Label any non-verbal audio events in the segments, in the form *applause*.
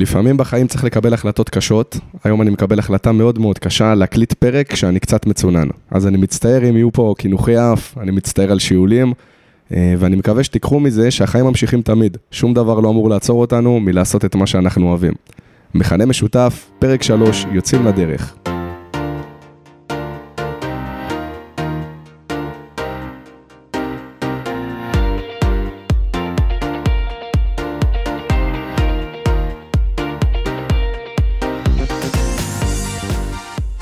לפעמים בחיים צריך לקבל החלטות קשות. היום אני מקבל החלטה מאוד מאוד קשה להקליט פרק כשאני קצת מצונן. אז אני מצטער אם יהיו פה קינוחי אף, אני מצטער על שיעולים, אה, ואני מקווה שתיקחו מזה שהחיים ממשיכים תמיד. שום דבר לא אמור לעצור אותנו מלעשות את מה שאנחנו אוהבים. מכנה משותף, פרק 3, יוצאים לדרך.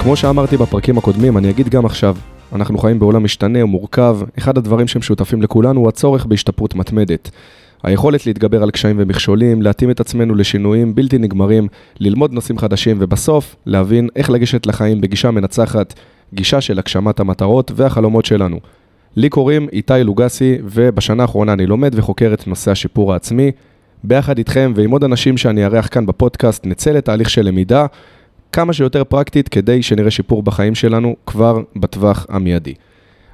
כמו שאמרתי בפרקים הקודמים, אני אגיד גם עכשיו, אנחנו חיים בעולם משתנה ומורכב, אחד הדברים שמשותפים לכולנו הוא הצורך בהשתפרות מתמדת. היכולת להתגבר על קשיים ומכשולים, להתאים את עצמנו לשינויים בלתי נגמרים, ללמוד נושאים חדשים ובסוף להבין איך לגשת לחיים בגישה מנצחת, גישה של הגשמת המטרות והחלומות שלנו. לי קוראים איתי לוגסי, ובשנה האחרונה אני לומד וחוקר את נושא השיפור העצמי. ביחד איתכם ועם עוד אנשים שאני אארח כאן בפודקאסט, נצא לתהליך של למידה כמה שיותר פרקטית כדי שנראה שיפור בחיים שלנו כבר בטווח המיידי.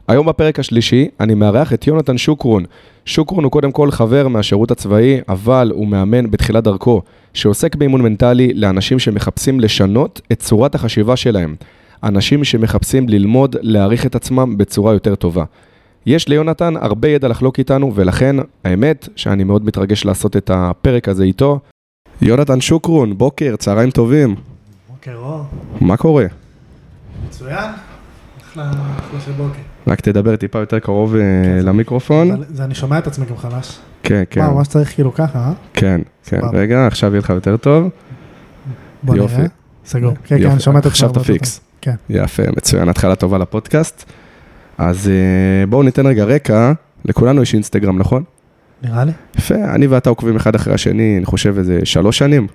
היום בפרק השלישי אני מארח את יונתן שוקרון. שוקרון הוא קודם כל חבר מהשירות הצבאי, אבל הוא מאמן בתחילת דרכו, שעוסק באימון מנטלי לאנשים שמחפשים לשנות את צורת החשיבה שלהם. אנשים שמחפשים ללמוד להעריך את עצמם בצורה יותר טובה. יש ליונתן הרבה ידע לחלוק איתנו, ולכן האמת שאני מאוד מתרגש לעשות את הפרק הזה איתו. יונתן שוקרון, בוקר, צהריים טובים. בוקר אור, מה קורה? מצוין, אחלה אחלה של בוקר. רק תדבר טיפה יותר קרוב אה, למיקרופון. זה- זה אני שומע את עצמי גם חלש. כן, כן, מה, ממש צריך כאילו ככה, אה? כן, כן. רגע, עכשיו יהיה לך יותר טוב. בוא יופי. נראה. סגור. כן, כן. אני שומע את עצמי. עכשיו תפיקס. טוב. כן. יפה, מצוין, התחלה טובה לפודקאסט. אז אה, בואו ניתן רגע רקע, לכולנו יש אינסטגרם, נכון? נראה לי, יפה, אני ואתה עוקבים אחד אחרי השני, אני חושב איזה שלוש שנים,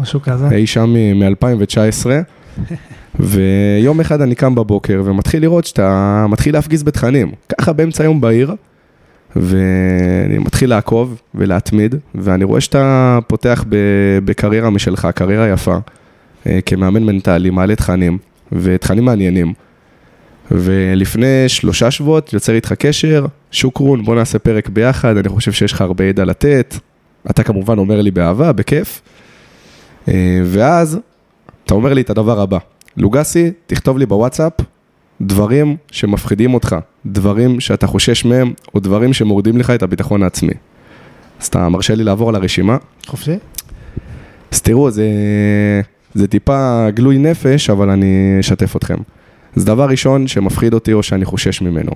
משהו כזה. אי שם מ-2019, *laughs* ויום אחד אני קם בבוקר ומתחיל לראות שאתה מתחיל להפגיז בתכנים, ככה באמצע היום בהיר, ואני מתחיל לעקוב ולהתמיד, ואני רואה שאתה פותח בקריירה משלך, קריירה יפה, אה, כמאמן מנטלי, מעלה תכנים, ותכנים מעניינים. ולפני שלושה שבועות יוצר איתך קשר, שוקרון, בוא נעשה פרק ביחד, אני חושב שיש לך הרבה ידע לתת. אתה כמובן אומר לי באהבה, בכיף. אה, ואז אתה אומר לי את הדבר הבא, לוגסי, תכתוב לי בוואטסאפ דברים שמפחידים אותך, דברים שאתה חושש מהם, או דברים שמורידים לך את הביטחון העצמי. אז אתה מרשה לי לעבור על הרשימה? חופשי? אז תראו, זה, זה טיפה גלוי נפש, אבל אני אשתף אתכם. זה דבר ראשון שמפחיד אותי או שאני חושש ממנו.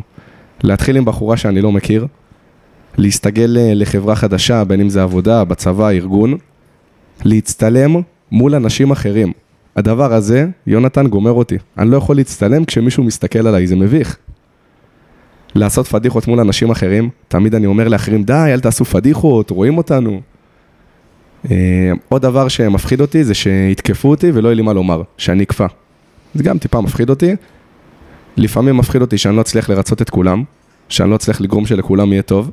להתחיל עם בחורה שאני לא מכיר, להסתגל אה, לחברה חדשה, בין אם זה עבודה, בצבא, ארגון, להצטלם מול אנשים אחרים. הדבר הזה, יונתן גומר אותי. אני לא יכול להצטלם כשמישהו מסתכל עליי, זה מביך. לעשות פדיחות מול אנשים אחרים, תמיד אני אומר לאחרים, די, אל תעשו פדיחות, רואים אותנו. אה, עוד דבר שמפחיד אותי זה שיתקפו אותי ולא יהיה לי מה לומר, שאני אקפא. זה גם טיפה מפחיד אותי. לפעמים מפחיד אותי שאני לא אצליח לרצות את כולם, שאני לא אצליח לגרום שלכולם יהיה טוב.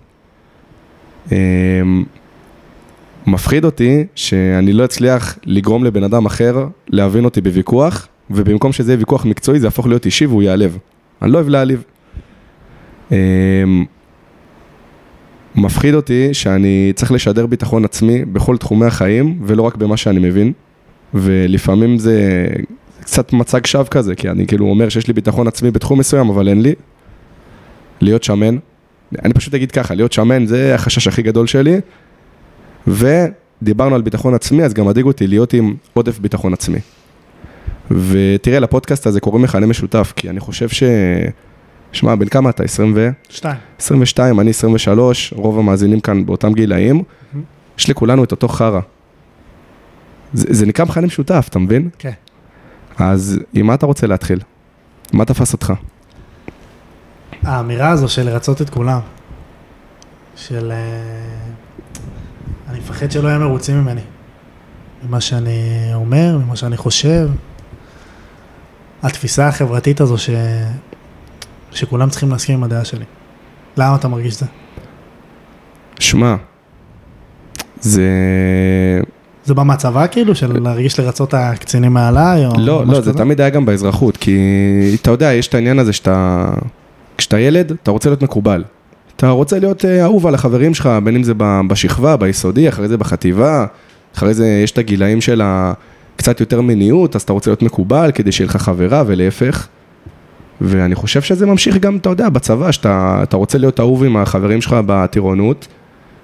מפחיד אותי שאני לא אצליח לגרום לבן אדם אחר להבין אותי בוויכוח, ובמקום שזה יהיה ויכוח מקצועי זה יהפוך להיות אישי והוא ייעלב. אני לא אוהב להעליב. אה, מפחיד אותי שאני צריך לשדר ביטחון עצמי בכל תחומי החיים, ולא רק במה שאני מבין. ולפעמים זה קצת מצג שווא כזה, כי אני כאילו אומר שיש לי ביטחון עצמי בתחום מסוים, אבל אין לי. להיות שמן. אני פשוט אגיד ככה, להיות שמן זה החשש הכי גדול שלי. ודיברנו על ביטחון עצמי, אז גם מדאיג אותי להיות עם עודף ביטחון עצמי. ותראה, לפודקאסט הזה קוראים מכנה משותף, כי אני חושב ש... שמע, בן כמה אתה? 20 ו... שתיים. 22, אני 23, רוב המאזינים כאן באותם גילאים, יש לכולנו את אותו חרא. זה, זה נקרא מכנה משותף, אתה מבין? כן. אז עם מה אתה רוצה להתחיל? מה תפס אותך? האמירה הזו של לרצות את כולם, של... אני מפחד שלא יהיו מרוצים ממני. ממה שאני אומר, ממה שאני חושב. התפיסה החברתית הזו ש... שכולם צריכים להסכים עם הדעה שלי. למה אתה מרגיש זה? שמע, זה... זה בא מהצבא כאילו, של להרגיש לרצות הקצינים מעליי? או לא, לא, זה כזה? תמיד היה גם באזרחות, כי אתה יודע, יש את העניין הזה שאתה... כשאתה ילד, אתה רוצה להיות מקובל. אתה רוצה להיות אה, אהוב על החברים שלך, בין אם זה בשכבה, ביסודי, אחרי זה בחטיבה, אחרי זה יש את הגילאים של. קצת יותר מיניות, אז אתה רוצה להיות מקובל כדי שיהיה לך חברה ולהפך. ואני חושב שזה ממשיך גם, אתה יודע, בצבא, שאתה רוצה להיות אהוב עם החברים שלך בטירונות,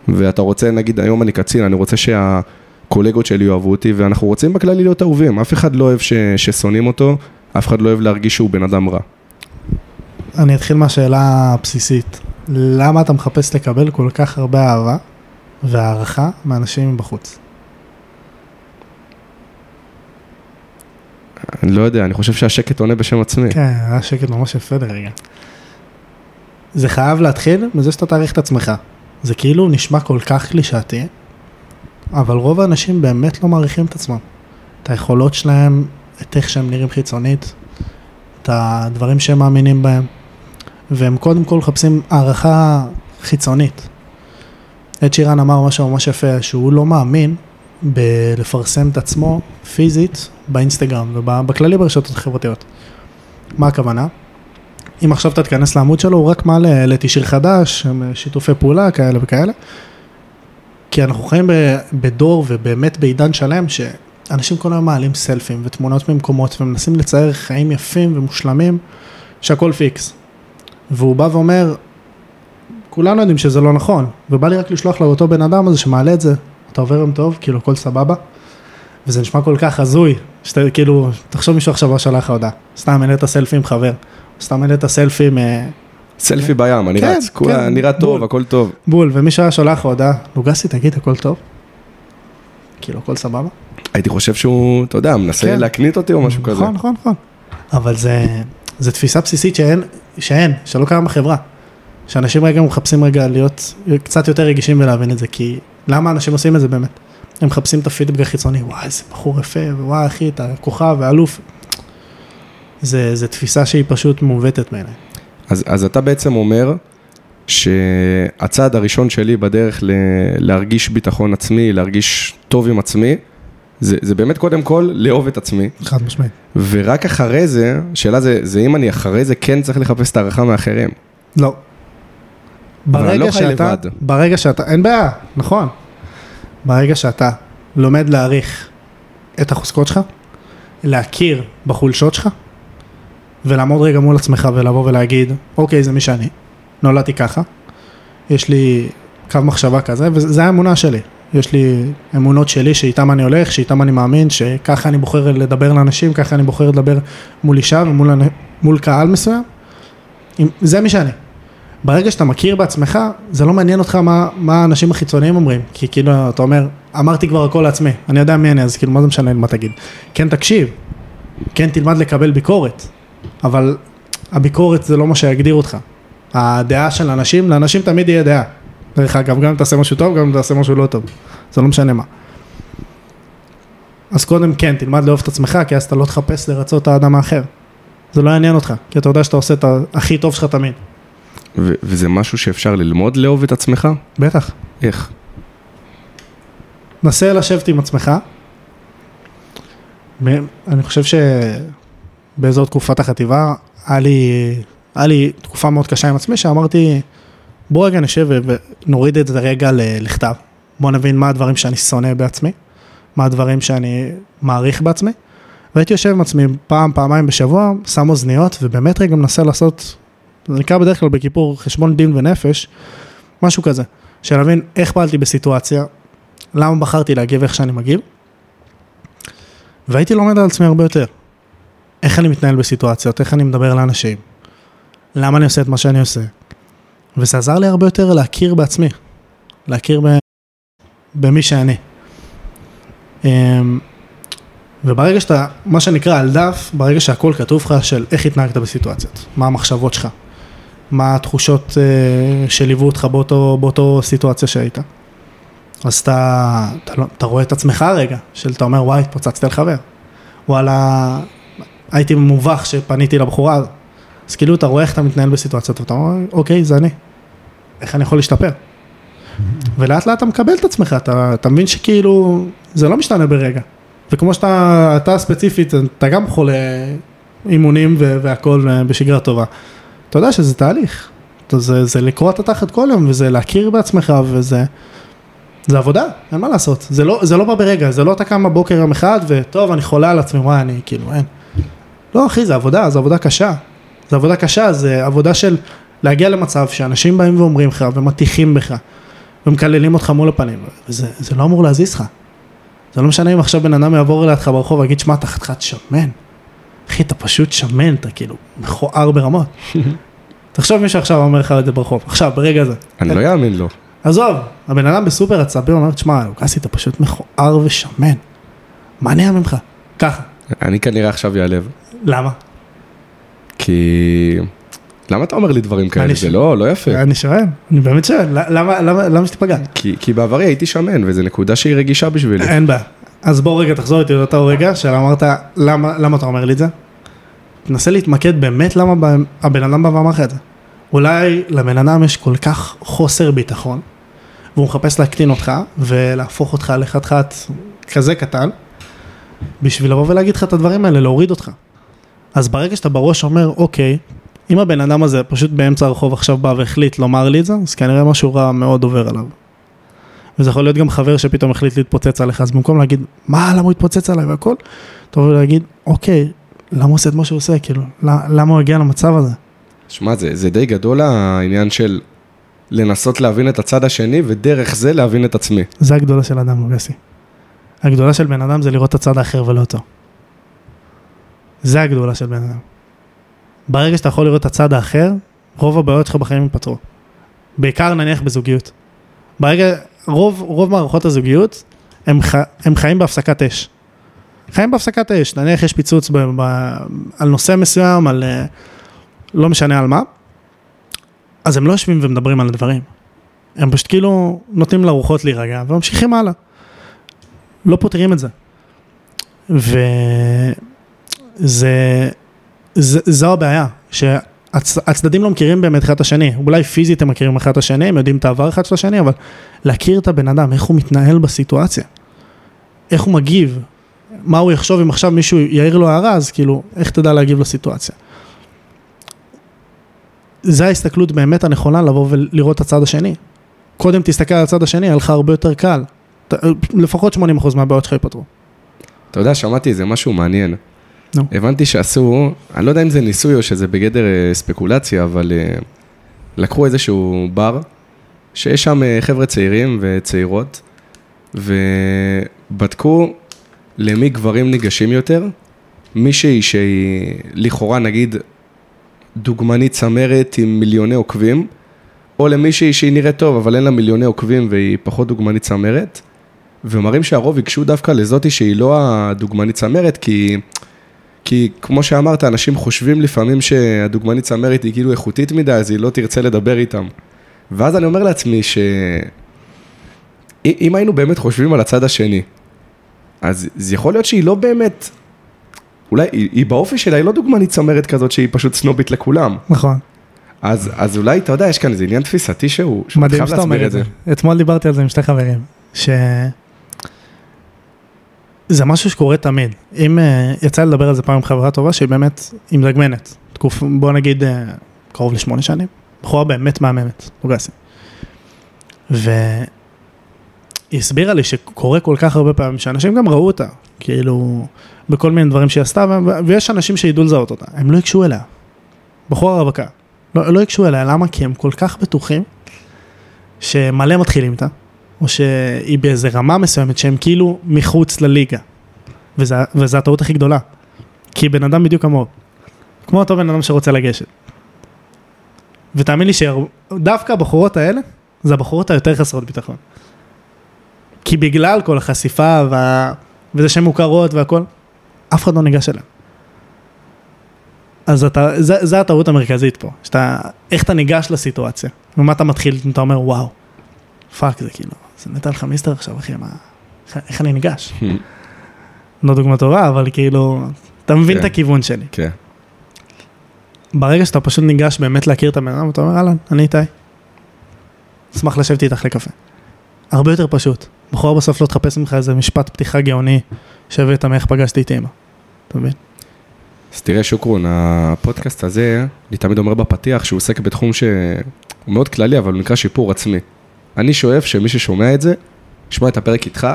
ואתה רוצה, נגיד, היום אני קצין, אני רוצה שהקולגות שלי יאהבו אותי, ואנחנו רוצים בכללי להיות אהובים. אף אחד לא אוהב ש, ששונאים אותו, אף אחד לא אוהב להרגיש שהוא בן אדם רע. אני אתחיל מהשאלה הבסיסית. למה אתה מחפש לקבל כל כך הרבה אהבה והערכה מאנשים מבחוץ? אני לא יודע, אני חושב שהשקט עונה בשם עצמי. כן, היה שקט ממש יפה לרגע. זה חייב להתחיל מזה שאתה תעריך את עצמך. זה כאילו נשמע כל כך קלישאתי, אבל רוב האנשים באמת לא מעריכים את עצמם. את היכולות שלהם, את איך שהם נראים חיצונית, את הדברים שהם מאמינים בהם, והם קודם כל מחפשים הערכה חיצונית. ed שירן אמר משהו ממש יפה, שהוא לא מאמין בלפרסם את עצמו פיזית באינסטגרם ובכללי ברשתות החברתיות. מה הכוונה? אם עכשיו אתה תיכנס לעמוד שלו, הוא רק מעלה, שיר חדש, שיתופי פעולה כאלה וכאלה. כי אנחנו חיים בדור ובאמת בעידן שלם, שאנשים כל היום מעלים סלפים ותמונות ממקומות ומנסים לצייר חיים יפים ומושלמים, שהכל פיקס. והוא בא ואומר, כולנו יודעים שזה לא נכון, ובא לי רק לשלוח לאותו בן אדם הזה שמעלה את זה, אתה עובר יום טוב, כאילו הכל סבבה, וזה נשמע כל כך הזוי, שאתה כאילו, תחשוב מישהו עכשיו שלח לך הודעה, סתם העלית סלפי עם חבר, סתם העלית סלפי עם... סלפי בים, אני כן, רץ, כולה כן, נראה טוב. הכל טוב. בול, ומישהו היה שולח הודעה, לוגסי תגיד הכל טוב? כאילו הכל סבבה? הייתי חושב שהוא, אתה יודע, מנסה כן. להקנית אותי או משהו כזה. נכון, נכון, נכון. אבל זה, זה תפיסה בסיסית שאין, שאין, שלא קיים בחברה. שאנשים רגע מחפשים רגע להיות קצת יותר רגישים ולהבין את זה, כי למה אנשים עושים את זה באמת? הם מחפשים את הפידבק החיצוני, וואי, איזה בחור יפה, וואי, אחי, אתה כוכב ואלוף. זה, זה תפיסה שהיא פשוט מעוותת בעיניי. אז, אז אתה בעצם אומר שהצעד הראשון שלי בדרך ל, להרגיש ביטחון עצמי, להרגיש טוב עם עצמי, זה, זה באמת קודם כל לאהוב את עצמי, חד משמעית. ורק אחרי זה, השאלה זה, זה אם אני אחרי זה כן צריך לחפש את הערכה מאחרים. לא. ברגע לא שאתה, לבד. ברגע שאתה, אין בעיה, נכון. ברגע שאתה לומד להעריך את החוזקות שלך, להכיר בחולשות שלך, ולעמוד רגע מול עצמך ולבוא ולהגיד, אוקיי, זה מי שאני, נולדתי ככה, יש לי קו מחשבה כזה, וזה האמונה שלי. יש לי אמונות שלי שאיתם אני הולך, שאיתם אני מאמין, שככה אני בוחר לדבר לאנשים, ככה אני בוחר לדבר מול אישה ומול קהל מסוים. זה מי שאני. ברגע שאתה מכיר בעצמך, זה לא מעניין אותך מה, מה האנשים החיצוניים אומרים, כי כאילו אתה אומר, אמרתי כבר הכל לעצמי, אני יודע מי אני, אז כאילו מה זה משנה מה תגיד. כן תקשיב, כן תלמד לקבל ביקורת, אבל הביקורת זה לא מה שיגדיר אותך. הדעה של אנשים, לאנשים תמיד יהיה דעה. דרך אגב, גם אם תעשה משהו טוב, גם אם תעשה משהו לא טוב, זה לא משנה מה. אז קודם כן, תלמד לאהוב את עצמך, כי אז אתה לא תחפש לרצות את האדם האחר. זה לא יעניין אותך, כי אתה יודע שאתה עושה את הכי טוב שלך תמיד. ו- וזה משהו שאפשר ללמוד לאהוב את עצמך? בטח. איך? נסה לשבת עם עצמך. אני חושב שבאזור תקופת החטיבה, היה לי, היה לי תקופה מאוד קשה עם עצמי, שאמרתי, בוא רגע נשב ונוריד את זה רגע לכתב. בוא נבין מה הדברים שאני שונא בעצמי, מה הדברים שאני מעריך בעצמי. והייתי יושב עם עצמי פעם, פעמיים בשבוע, שם אוזניות, ובאמת רגע מנסה לעשות, זה נקרא בדרך כלל בכיפור חשבון דין ונפש, משהו כזה. של להבין איך פעלתי בסיטואציה, למה בחרתי להגיב איך שאני מגיב, והייתי לומד על עצמי הרבה יותר. איך אני מתנהל בסיטואציות, איך אני מדבר לאנשים, למה אני עושה את מה שאני עושה. וזה עזר לי הרבה יותר להכיר בעצמי, להכיר ב... במי שאני. אמ, וברגע שאתה, מה שנקרא על דף, ברגע שהכל כתוב לך של איך התנהגת בסיטואציות, מה המחשבות שלך, מה התחושות אה, שליוו אותך באותו, באותו סיטואציה שהיית. אז אתה, אתה, לא, אתה רואה את עצמך רגע, של אתה אומר וואי, התפוצצתי על חבר. וואלה, הייתי מובך שפניתי לבחורה. אז כאילו אתה רואה איך אתה מתנהל בסיטואציות, ואתה אומר, אוקיי, זה אני. איך אני יכול להשתפר? ולאט לאט אתה מקבל את עצמך, אתה, אתה מבין שכאילו, זה לא משתנה ברגע. וכמו שאתה, אתה ספציפית, אתה גם חולה אימונים ו- והכל אה, בשגרה טובה. אתה יודע שזה תהליך. זה, זה לקרוע את התחת כל יום, וזה להכיר בעצמך, וזה... זה עבודה, אין מה לעשות. זה לא, זה לא בא ברגע, זה לא אתה קם בבוקר יום אחד וטוב, אני חולה על עצמי, וואי, אני כאילו, אין. לא, אחי, זה עבודה, זה עבודה קשה. זה עבודה קשה, זה עבודה של להגיע למצב שאנשים באים ואומרים לך ומטיחים בך ומקללים אותך מול הפנים, וזה זה לא אמור להזיז לך. זה לא משנה אם עכשיו בן אדם יעבור לידך ברחוב ויגיד, שמע, אתה חתיכת שמן. אחי, אתה פשוט שמן, אתה כאילו מכוער ברמות. *laughs* תחשוב מישהו עכשיו אומר לך את זה ברחוב, עכשיו, ברגע הזה. אני לא אאמין לו. עזוב, הבן אדם בסופר עצבי אומר, תשמע, לוקאסי, אתה פשוט מכוער ושמן. מה נהיה ממך? ככה. אני כנראה עכשיו יעלב. למה? כי... למה אתה אומר לי דברים כאלה? זה לא, לא יפה. אני שואל, אני באמת שואל, למה, למה, למה שתיפגע? כי, כי בעברי הייתי שמן, וזו נקודה שהיא רגישה בשבילי. אין בעיה. אז בוא רגע תחזור איתי לאותו רגע של אמרת למה, למה אתה אומר לי את זה? תנסה להתמקד באמת למה הבן אדם בא ואמר לך את זה. אולי לבן אדם יש כל כך חוסר ביטחון, והוא מחפש להקטין אותך ולהפוך אותך לחתיכת כזה קטן, בשביל לבוא ולהגיד לך את הדברים האלה, להוריד אותך. אז ברגע שאתה בראש אומר, אוקיי, אם הבן אדם הזה פשוט באמצע הרחוב עכשיו בא והחליט לומר לי את זה, אז כנראה משהו רע מאוד עובר עליו. וזה יכול להיות גם חבר שפתאום החליט להתפוצץ עליך, אז במקום להגיד, מה, למה הוא התפוצץ עליי והכל, תבוא ולהגיד, אוקיי, למה הוא עושה את מה שהוא עושה, כאילו, למה הוא הגיע למצב הזה? שמע, זה, זה די גדול העניין של לנסות להבין את הצד השני, ודרך זה להבין את עצמי. זה הגדולה של אדם, לוגסי. הגדולה של בן אדם זה לראות את הצד האחר ולא אותו. זה הגדולה של בן אדם. ברגע שאתה יכול לראות את הצד האחר, רוב הבעיות שלך בחיים ייפתרו. בעיקר נניח בזוגיות. ברגע, רוב, רוב מערכות הזוגיות, הם, ח, הם חיים בהפסקת אש. חיים בהפסקת אש, נניח יש פיצוץ ב, ב, על נושא מסוים, על אה, לא משנה על מה, אז הם לא יושבים ומדברים על הדברים. הם פשוט כאילו נותנים לרוחות להירגע וממשיכים הלאה. לא פותרים את זה. וזה, זה, זו הבעיה, שהצדדים לא מכירים באמת אחד את השני, אולי פיזית הם מכירים אחד את השני, הם יודעים את העבר אחד של השני, אבל להכיר את הבן אדם, איך הוא מתנהל בסיטואציה, איך הוא מגיב, מה הוא יחשוב אם עכשיו מישהו יעיר לו הערה, אז כאילו, איך תדע להגיב לסיטואציה. זה ההסתכלות באמת הנכונה לבוא ולראות את הצד השני. קודם תסתכל על הצד השני, יהיה לך הרבה יותר קל. ת- לפחות 80% מהבעיות שלך ייפתרו. אתה יודע, שמעתי איזה משהו מעניין. נו. הבנתי שעשו, אני לא יודע אם זה ניסוי או שזה בגדר אה, ספקולציה, אבל אה, לקחו איזשהו בר, שיש שם אה, חבר'ה צעירים וצעירות, ובדקו למי גברים ניגשים יותר, מישהי שהיא לכאורה נגיד דוגמנית צמרת עם מיליוני עוקבים, או למישהי שהיא נראית טוב אבל אין לה מיליוני עוקבים והיא פחות דוגמנית צמרת, ומראים שהרוב ייגשו דווקא לזאתי שהיא לא הדוגמנית צמרת, כי, כי כמו שאמרת, אנשים חושבים לפעמים שהדוגמנית צמרת היא כאילו איכותית מדי, אז היא לא תרצה לדבר איתם. ואז אני אומר לעצמי ש... אם היינו באמת חושבים על הצד השני, אז זה יכול להיות שהיא לא באמת, אולי היא, היא באופי שלה, היא לא דוגמנית צמרת כזאת שהיא פשוט סנובית לכולם. נכון. אז, אז אולי, אתה יודע, יש כאן איזה עניין תפיסתי שהוא, שהוא מדהים שאתה אומר את זה. אתמול דיברתי על זה עם שתי חברים, ש... זה משהו שקורה תמיד. אם אה, יצא לדבר על זה פעם עם חברה טובה שהיא באמת עם דגמנת, תקוף, בוא נגיד אה, קרוב לשמונה שנים, בחורה באמת מהממת, לוגסי. והיא הסבירה לי שקורה כל כך הרבה פעמים שאנשים גם ראו אותה, כאילו, בכל מיני דברים שהיא עשתה, ויש אנשים שידעו לזהות אותה, הם לא ייגשו אליה. בחורה רווקה. לא, לא ייגשו אליה, למה? כי הם כל כך בטוחים שמלא מתחילים איתה, או שהיא באיזה רמה מסוימת שהם כאילו מחוץ לליגה. וזה הטעות הכי גדולה. כי בן אדם בדיוק כמוהו. כמו אותו בן אדם שרוצה לגשת. ותאמין לי שדווקא הבחורות האלה, זה הבחורות היותר חסרות ביטחון. כי בגלל כל החשיפה וה... וזה שהן מוכרות והכל, אף אחד לא ניגש אליהן. אז אתה, זה, זה הטעות המרכזית פה, שאתה, איך אתה ניגש לסיטואציה, ומה אתה מתחיל, אתה אומר וואו, fuck זה כאילו, זה נתן לך מיסטר עכשיו אחי, מה, איך, אני ניגש? *laughs* לא דוגמה טובה, אבל כאילו, אתה מבין כן. את הכיוון שלי. כן. ברגע שאתה פשוט ניגש באמת להכיר את הבן אדם, אתה אומר אהלן, אני איתי. אשמח לשבת איתך לקפה. הרבה יותר פשוט. בחורה בסוף לא תחפש ממך איזה משפט פתיחה גאוני שהבאת מאיך פגשתי את אימא. אתה מבין? אז תראה, שוקרון, הפודקאסט הזה, אני תמיד אומר בפתיח שהוא עוסק בתחום שהוא מאוד כללי, אבל הוא נקרא שיפור עצמי. אני שואף שמי ששומע את זה, ישמע את הפרק איתך,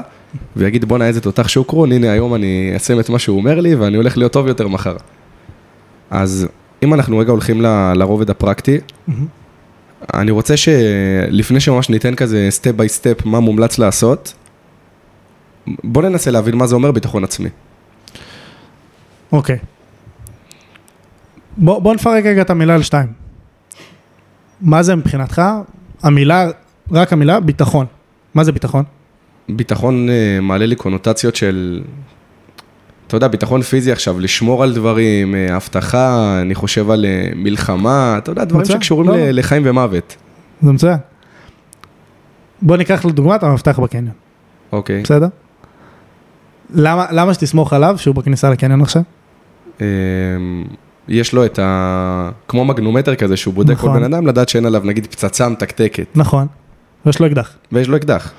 ויגיד בואנה איזה תותח שוקרון, הנה היום אני אעשה את מה שהוא אומר לי, ואני הולך להיות טוב יותר מחר. אז אם אנחנו רגע הולכים ל- לרובד הפרקטי, אני רוצה שלפני שממש ניתן כזה step by step מה מומלץ לעשות, בוא ננסה להבין מה זה אומר ביטחון עצמי. אוקיי. בוא, בוא נפרק רגע את המילה לשתיים. מה זה מבחינתך? המילה, רק המילה ביטחון. מה זה ביטחון? ביטחון אה, מעלה לי קונוטציות של, אתה יודע, ביטחון פיזי עכשיו, לשמור על דברים, אה, אבטחה, אני חושב על אה, מלחמה, אתה יודע, דברים מצוין, שקשורים לא, לא. לחיים ומוות. זה מצוין. בוא ניקח לדוגמה את המפתח בקניון, אוקיי. בסדר? למה, למה שתסמוך עליו שהוא בכניסה לקניון עכשיו? אה, יש לו את ה... כמו מגנומטר כזה שהוא בודק כל נכון. בן אדם, לדעת שאין עליו נגיד פצצה מתקתקת, נכון. ויש לו אקדח. ויש לו אקדח.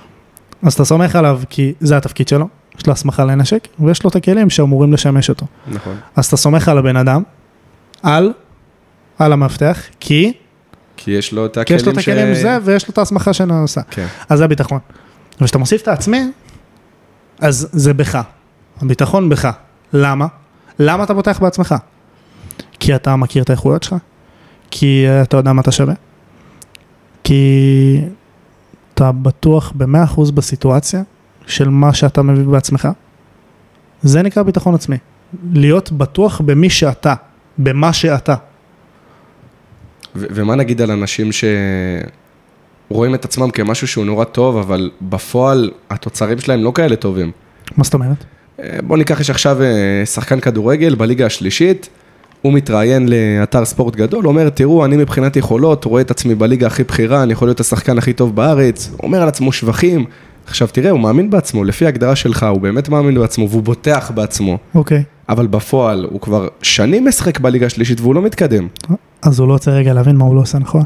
אז אתה סומך עליו כי זה התפקיד שלו, יש לו הסמכה לנשק, ויש לו את הכלים שאמורים לשמש אותו. נכון. אז אתה סומך על הבן אדם, על, על המפתח, כי, כי יש לו את כי הכלים יש לו את הכלים זה, ויש לו את ההסמכה שנעשה. כן. אז זה הביטחון. וכשאתה מוסיף את העצמי, אז זה בך. הביטחון בך. למה? למה אתה פותח בעצמך? כי אתה מכיר את האיכויות שלך? כי אתה יודע מה אתה שווה? כי אתה בטוח במאה אחוז בסיטואציה של מה שאתה מביא בעצמך? זה נקרא ביטחון עצמי. להיות בטוח במי שאתה, במה שאתה. ו- ומה נגיד על אנשים שרואים את עצמם כמשהו שהוא נורא טוב, אבל בפועל התוצרים שלהם לא כאלה טובים. מה זאת אומרת? אה, בוא ניקח, יש עכשיו אה, שחקן כדורגל בליגה השלישית, הוא מתראיין לאתר ספורט גדול, אומר, תראו, אני מבחינת יכולות, רואה את עצמי בליגה הכי בכירה, אני יכול להיות השחקן הכי טוב בארץ, אומר על עצמו שבחים. עכשיו תראה, הוא מאמין בעצמו, לפי ההגדרה שלך, הוא באמת מאמין בעצמו, והוא בוטח בעצמו, אוקיי. אבל בפועל, הוא כבר שנים משחק בליגה השלישית והוא לא מתקדם. אז הוא לא רוצה רגע להבין מה הוא לא עושה נכון.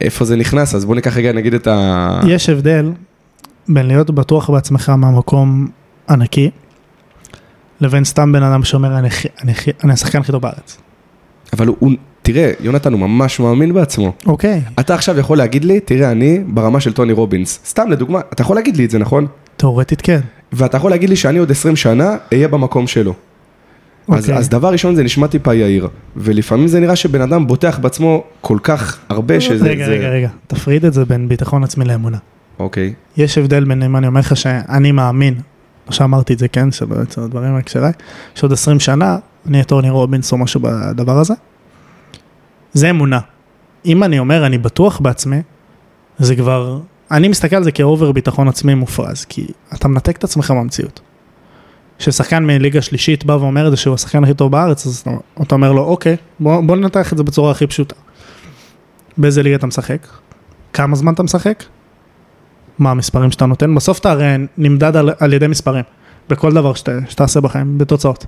איפה זה נכנס? אז בוא ניקח רגע, נגיד את ה... יש הבדל בין להיות בטוח בעצמך מהמקום ענקי, לבין סתם בן אדם שאומר, אני, אני, אני השחקן הכי טוב בארץ. אבל הוא, תראה, יונתן הוא ממש מאמין בעצמו. אוקיי. אתה עכשיו יכול להגיד לי, תראה, אני ברמה של טוני רובינס. סתם לדוגמה, אתה יכול להגיד לי את זה, נכון? תאורטית כן. ואתה יכול להגיד לי שאני עוד 20 שנה אהיה במקום שלו. אז, אוקיי. אז דבר ראשון זה נשמע טיפה יהיר, ולפעמים זה נראה שבן אדם בוטח בעצמו כל כך הרבה שזה... רגע, זה... רגע, רגע. תפריד את זה בין ביטחון עצמי לאמונה. אוקיי, יש הבדל בין אם אני אומר לך שאני מאמין, לא שאמרתי את זה כן, שלא יצאו הדברים מהקשריי, שעוד 20 שנה אני אהיה טורני רובינס או משהו בדבר הזה. זה אמונה. אם אני אומר אני בטוח בעצמי, זה כבר, אני מסתכל על זה כאובר ביטחון עצמי מופרז, כי אתה מנתק את עצמך מהמציאות. כששחקן מליגה שלישית בא ואומר את זה שהוא השחקן הכי טוב בארץ, אז אתה אומר לו, אוקיי, בוא, בוא ננתח את זה בצורה הכי פשוטה. באיזה ליגה אתה משחק? כמה זמן אתה משחק? מה המספרים שאתה נותן, בסוף אתה הרי נמדד על, על ידי מספרים, בכל דבר שאתה, שתעשה בחיים, בתוצאות.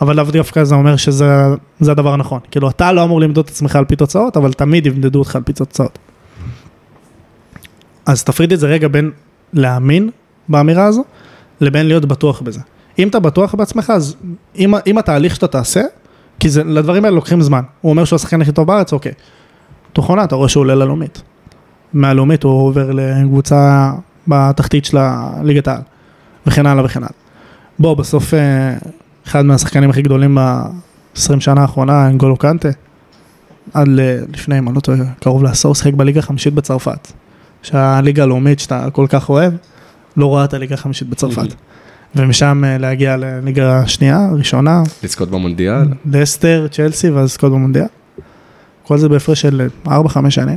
אבל לאו דווקא זה אומר שזה זה הדבר הנכון. כאילו, אתה לא אמור למדוד את עצמך על פי תוצאות, אבל תמיד ימדדו אותך על פי תוצאות. אז תפריד את זה רגע בין להאמין באמירה הזו, לבין להיות בטוח בזה. אם אתה בטוח בעצמך, אז אם, אם התהליך שאתה תעשה, כי זה, לדברים האלה לוקחים זמן. הוא אומר שהוא השחקן הכי טוב בארץ, אוקיי. תוך עונה אתה רואה שהוא עולה ללאומית. מהלאומית הוא עובר לקבוצה בתחתית של ליגת העל, וכן הלאה וכן הלאה. בוא, בסוף אה, אחד מהשחקנים הכי גדולים ב-20 שנה האחרונה, אנגולו קנטה, עד לפני, אם אני לא טועה, קרוב לעשור, שיחק בליגה החמישית בצרפת. שהליגה הלאומית שאתה כל כך אוהב, לא רואה את הליגה החמישית בצרפת. ומשם אה, להגיע לליגה השנייה, ראשונה, לזכות במונדיאל. לסטר, צ'לסי ואז זכות במונדיאל. כל זה בהפרש של 4-5 שנים.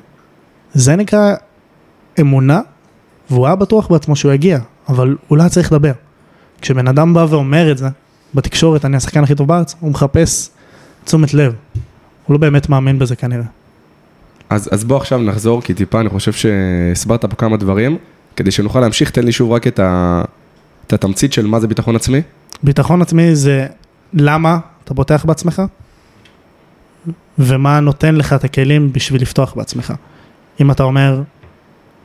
זה נקרא אמונה, והוא היה בטוח בעצמו שהוא יגיע, אבל הוא לא היה צריך לדבר. כשבן אדם בא ואומר את זה בתקשורת, אני השחקן הכי טוב בארץ, הוא מחפש תשומת לב. הוא לא באמת מאמין בזה כנראה. אז, אז בוא עכשיו נחזור, כי טיפה אני חושב שהסברת פה כמה דברים, כדי שנוכל להמשיך, תן לי שוב רק את, ה, את התמצית של מה זה ביטחון עצמי. ביטחון עצמי זה למה אתה בוטח בעצמך, ומה נותן לך את הכלים בשביל לפתוח בעצמך. אם אתה אומר,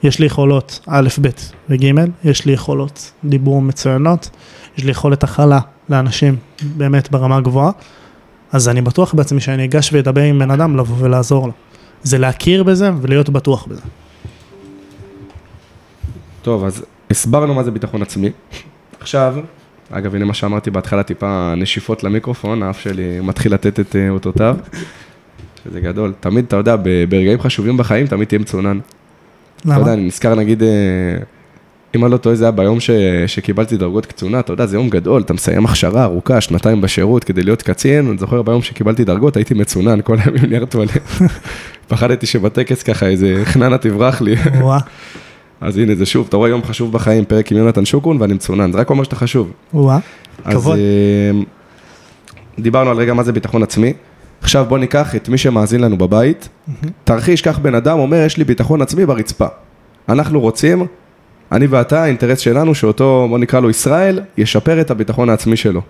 יש לי יכולות א', ב' וג', יש לי יכולות דיבור מצוינות, יש לי יכולת הכלה לאנשים באמת ברמה גבוהה, אז אני בטוח בעצמי שאני אגש ואדבר עם בן אדם לבוא ולעזור לו. זה להכיר בזה ולהיות בטוח בזה. טוב, אז הסברנו מה זה ביטחון עצמי. עכשיו, אגב, הנה מה שאמרתי בהתחלה, טיפה נשיפות למיקרופון, האף שלי מתחיל לתת את אה, אותותיו. שזה גדול. תמיד, אתה יודע, ברגעים חשובים בחיים, תמיד תהיה מצונן. אתה יודע, למה? אני נזכר, נגיד, אה, אם אני לא טועה, זה היה ביום ש... שקיבלתי דרגות קצונה, אתה יודע, זה יום גדול, אתה מסיים הכשרה ארוכה, שנתיים בשירות כדי להיות קצין, אני זוכר ביום שקיבלתי דרגות, הייתי מצונן, כל היום עם נייר טואלט. *laughs* פחדתי שבטקס ככה איזה חננה תברח לי. *laughs* אז הנה, זה שוב, אתה רואה יום חשוב בחיים, פרק עם יונתן שוקרון, ואני מצונן, זה רק אומר שאתה חשוב. וואה. כבוד. אה, דיברנו על רגע מה זה ביטחון עצמי. עכשיו בוא ניקח את מי שמאזין לנו בבית, תרחיש, קח בן אדם, אומר, יש לי ביטחון עצמי ברצפה. אנחנו רוצים, אני ואתה, האינטרס שלנו, שאותו, בוא נקרא לו ישראל, ישפר את הביטחון העצמי שלו.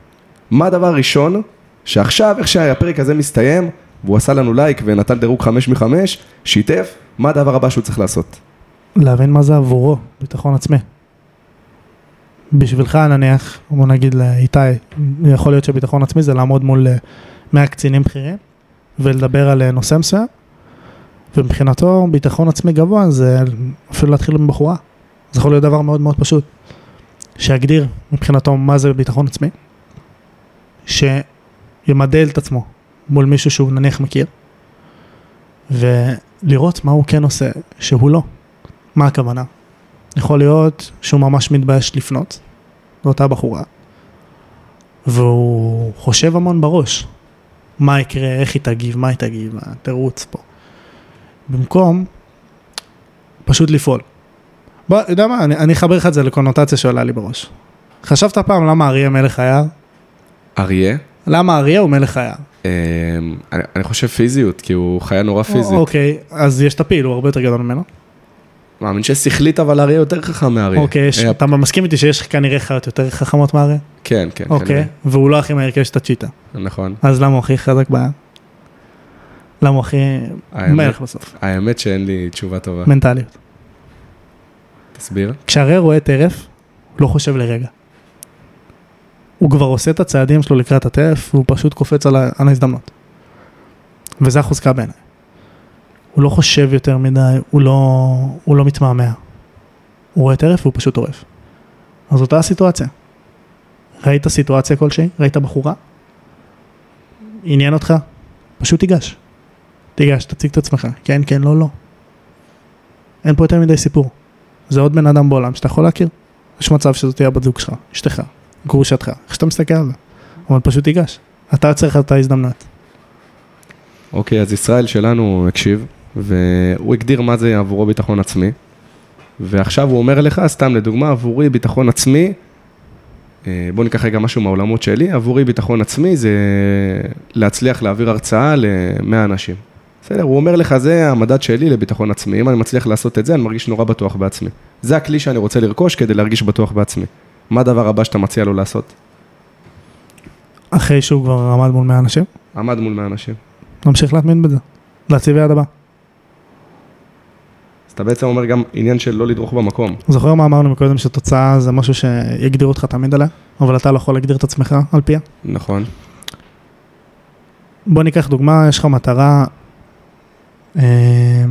מה הדבר הראשון, שעכשיו, איך שהפרק הזה מסתיים, והוא עשה לנו לייק ונתן דירוג חמש מחמש, שיתף, מה הדבר הבא שהוא צריך לעשות? להבין מה זה עבורו, ביטחון עצמי. בשבילך נניח, בוא נגיד לאיתי, יכול להיות שביטחון עצמי זה לעמוד מול אה, 100 קצינים בכירים ולדבר על אה, נושא מסוים, ומבחינתו ביטחון עצמי גבוה זה אפילו להתחיל עם בחורה. זה יכול להיות דבר מאוד מאוד פשוט. שיגדיר מבחינתו מה זה ביטחון עצמי, שימדל את עצמו מול מישהו שהוא נניח מכיר, ולראות מה הוא כן עושה שהוא לא. מה הכוונה? יכול להיות שהוא ממש מתבייש לפנות לאותה בחורה, והוא חושב המון בראש, מה יקרה, איך היא תגיב, מה היא תגיב, התירוץ פה. במקום פשוט לפעול. בוא, יודע מה, אני, אני אחבר לך את זה לקונוטציה שעולה לי בראש. חשבת פעם למה אריה מלך היער? אריה? למה אריה הוא מלך היער? אה, אני, אני חושב פיזיות, כי הוא חיה נורא פיזית. אוקיי, אז יש את הפיל, הוא הרבה יותר גדול ממנו. מאמין ששכלית, אבל אריה יותר חכם מאריה. אוקיי, יש- אה, אתה מסכים איתי שיש כנראה חיות יותר חכמות מאריה? כן, כן. אוקיי, כנראה. והוא לא הכי מהר כי יש את הצ'יטה. נכון. אז למה הוא הכי חזק ביער? למה הוא הכי מלך בסוף? האמת שאין לי תשובה טובה. מנטליות. תסביר. כשהרי רואה טרף, הוא לא חושב לרגע. הוא כבר עושה את הצעדים שלו לקראת הטרף, והוא פשוט קופץ על ההזדמנות. וזה החוזקה בעיניי. הוא לא חושב יותר מדי, הוא לא, הוא לא מתמהמה. הוא רואה טרף והוא פשוט עורף. אז אותה הסיטואציה. ראית סיטואציה כלשהי? ראית בחורה? עניין אותך? פשוט תיגש. תיגש, תציג את עצמך. כן, כן, לא, לא. אין פה יותר מדי סיפור. זה עוד בן אדם בעולם שאתה יכול להכיר. יש מצב שזאת תהיה הבת זוג שלך, אשתך, גרושתך, איך שאתה מסתכל על זה. אבל פשוט תיגש. אתה יוצר לך את ההזדמנות. אוקיי, אז ישראל שלנו הקשיב, והוא הגדיר מה זה עבורו ביטחון עצמי, ועכשיו הוא אומר לך, סתם לדוגמה, עבורי ביטחון עצמי, אה, בוא ניקח רגע משהו מהעולמות שלי, עבורי ביטחון עצמי זה להצליח להעביר הרצאה ל-100 אנשים. בסדר, הוא אומר לך, זה המדד שלי לביטחון עצמי, אם אני מצליח לעשות את זה, אני מרגיש נורא בטוח בעצמי. זה הכלי שאני רוצה לרכוש כדי להרגיש בטוח בעצמי. מה הדבר הבא שאתה מציע לו לעשות? אחרי שהוא כבר עמד מול 100 אנשים, עמד מול 100 אנשים. נמשיך להתמיד בזה. להציב יד הבא. אז אתה בעצם אומר גם עניין של לא לדרוך במקום. זוכר מה אמרנו מקודם שתוצאה זה משהו שיגדיר אותך תמיד עליה, אבל אתה לא יכול להגדיר את עצמך על פיה? נכון. בוא ניקח דוגמה, יש לך מטרה, אה,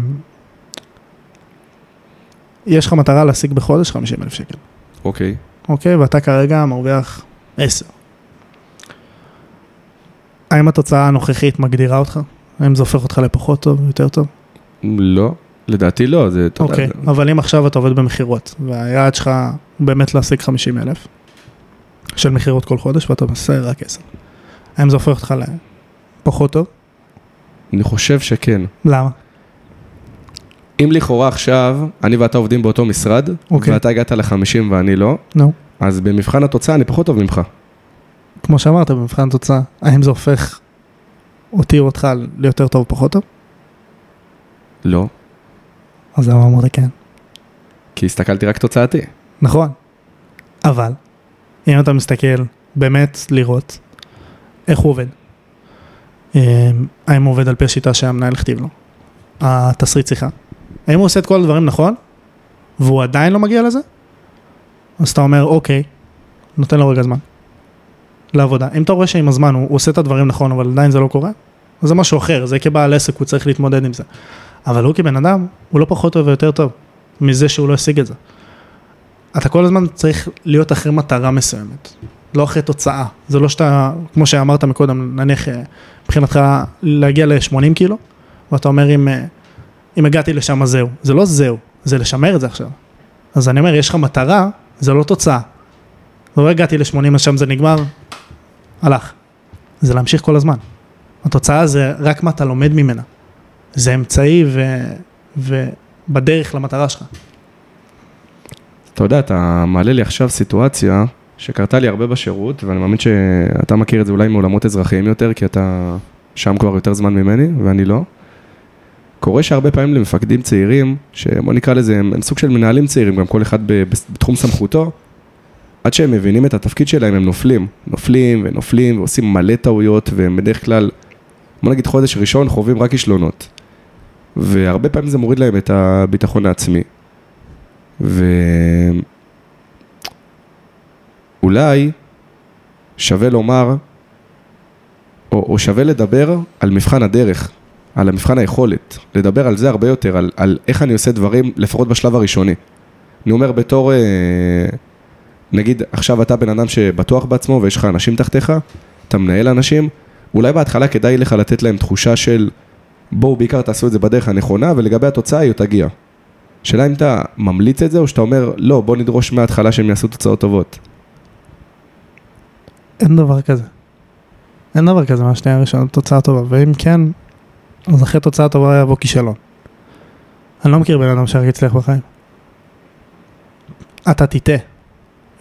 יש לך מטרה להשיג בחודש 50 אלף שקל, אוקיי. אוקיי? ואתה כרגע מרוויח 10. האם התוצאה הנוכחית מגדירה אותך? האם זה הופך אותך לפחות טוב, יותר טוב? לא, לדעתי לא, זה, אוקיי, זה- אבל אם עכשיו אתה עובד במכירות, והיעד שלך הוא באמת להשיג 50 אלף של מכירות כל חודש, ואתה עושה רק 10. האם זה הופך אותך לפחות טוב? אני חושב שכן. למה? אם לכאורה עכשיו, אני ואתה עובדים באותו משרד, אוקיי. ואתה הגעת ל-50 ואני לא, נו. אז במבחן התוצאה אני פחות טוב ממך. כמו שאמרת, במבחן תוצאה, האם זה הופך אותי או אותך ליותר טוב או פחות טוב? לא, אז למה אמרת כן? כי הסתכלתי רק תוצאתי. נכון. אבל, אם אתה מסתכל באמת לראות איך הוא עובד, אה, האם הוא עובד על פי השיטה שהמנהל הכתיב לו, התסריט שיחה, האם הוא עושה את כל הדברים נכון, והוא עדיין לא מגיע לזה, אז אתה אומר אוקיי, נותן לו רגע זמן לעבודה. אם אתה רואה שעם הזמן הוא, הוא עושה את הדברים נכון, אבל עדיין זה לא קורה, אז זה משהו אחר, זה כבעל עסק, הוא צריך להתמודד עם זה. אבל הוא כבן אדם, הוא לא פחות טוב ויותר טוב מזה שהוא לא השיג את זה. אתה כל הזמן צריך להיות אחרי מטרה מסוימת, לא אחרי תוצאה. זה לא שאתה, כמו שאמרת מקודם, נניח אה, מבחינתך להגיע ל-80 קילו, ואתה אומר אם, אה, אם הגעתי לשם אז זהו. זה לא זהו, זה לשמר את זה עכשיו. אז אני אומר, יש לך מטרה, זה לא תוצאה. לא הגעתי ל-80 אז שם זה נגמר, הלך. זה להמשיך כל הזמן. התוצאה זה רק מה אתה לומד ממנה. זה אמצעי ו... ובדרך למטרה שלך. אתה יודע, אתה מעלה לי עכשיו סיטואציה שקרתה לי הרבה בשירות, ואני מאמין שאתה מכיר את זה אולי מעולמות אזרחיים יותר, כי אתה שם כבר יותר זמן ממני, ואני לא. קורה שהרבה פעמים למפקדים צעירים, שבוא נקרא לזה, הם, הם סוג של מנהלים צעירים, גם כל אחד ב, בתחום סמכותו, עד שהם מבינים את התפקיד שלהם, הם נופלים. נופלים ונופלים ועושים מלא טעויות, והם בדרך כלל, בוא נגיד חודש ראשון, חווים רק כישלונות. והרבה פעמים זה מוריד להם את הביטחון העצמי. ואולי שווה לומר, או, או שווה לדבר על מבחן הדרך, על המבחן היכולת, לדבר על זה הרבה יותר, על, על איך אני עושה דברים, לפחות בשלב הראשוני. אני אומר בתור, אה, נגיד עכשיו אתה בן אדם שבטוח בעצמו ויש לך אנשים תחתיך, אתה מנהל אנשים, אולי בהתחלה כדאי לך לתת להם תחושה של בואו בעיקר תעשו את זה בדרך הנכונה ולגבי התוצאה היא תגיע. שאלה אם אתה ממליץ את זה או שאתה אומר לא בוא נדרוש מההתחלה שהם יעשו תוצאות טובות. אין דבר כזה. אין דבר כזה מהשנייה הראשונה, תוצאה טובה, ואם כן, אז אחרי תוצאה טובה יבוא כישלון. אני לא מכיר בן אדם שרק יצליח בחיים. אתה תטעה,